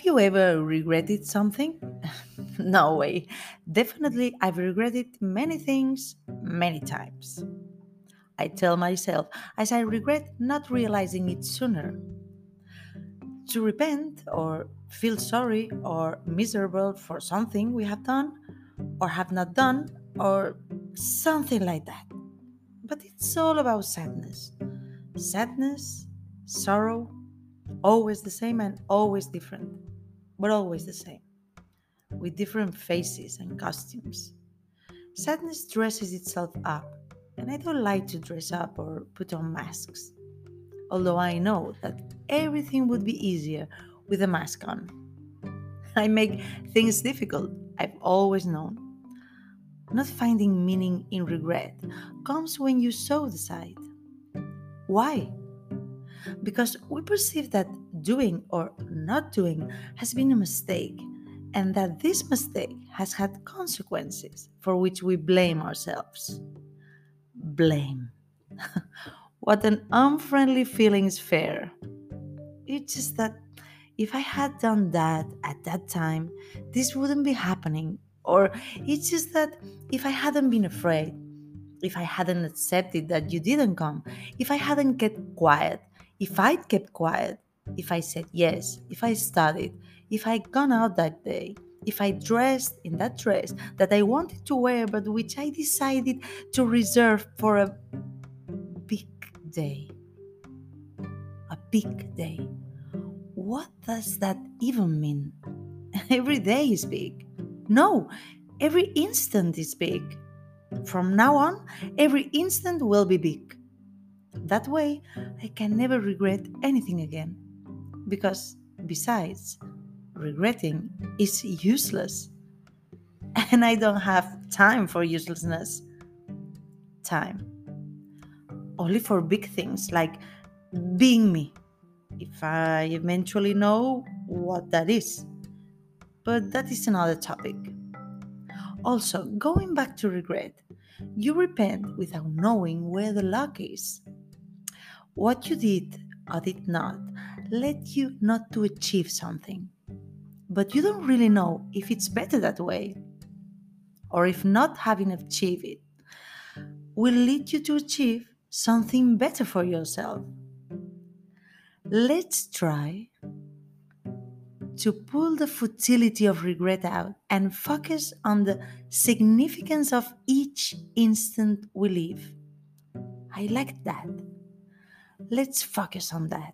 you ever regretted something? no way. Definitely, I've regretted many things many times. I tell myself as I regret not realizing it sooner. To repent or feel sorry or miserable for something we have done or have not done or something like that. But it's all about sadness. Sadness, sorrow, always the same and always different, but always the same, with different faces and costumes. Sadness dresses itself up, and I don't like to dress up or put on masks, although I know that everything would be easier with a mask on. I make things difficult, I've always known. Not finding meaning in regret comes when you so decide. Why? Because we perceive that doing or not doing has been a mistake and that this mistake has had consequences for which we blame ourselves. Blame. what an unfriendly feeling is fair. It's just that if I had done that at that time, this wouldn't be happening. Or it's just that if I hadn't been afraid, if I hadn't accepted that you didn't come, if I hadn't kept quiet, if I'd kept quiet, if I said yes, if I studied, if I'd gone out that day, if I dressed in that dress that I wanted to wear but which I decided to reserve for a big day. A big day. What does that even mean? Every day is big. No, every instant is big. From now on, every instant will be big. That way, I can never regret anything again. Because, besides, regretting is useless. And I don't have time for uselessness. Time. Only for big things like being me, if I eventually know what that is. But that is another topic. Also, going back to regret, you repent without knowing where the luck is. What you did or did not led you not to achieve something, but you don't really know if it's better that way or if not having achieved it will lead you to achieve something better for yourself. Let's try to pull the futility of regret out and focus on the significance of each instant we live. I like that. Let's focus on that.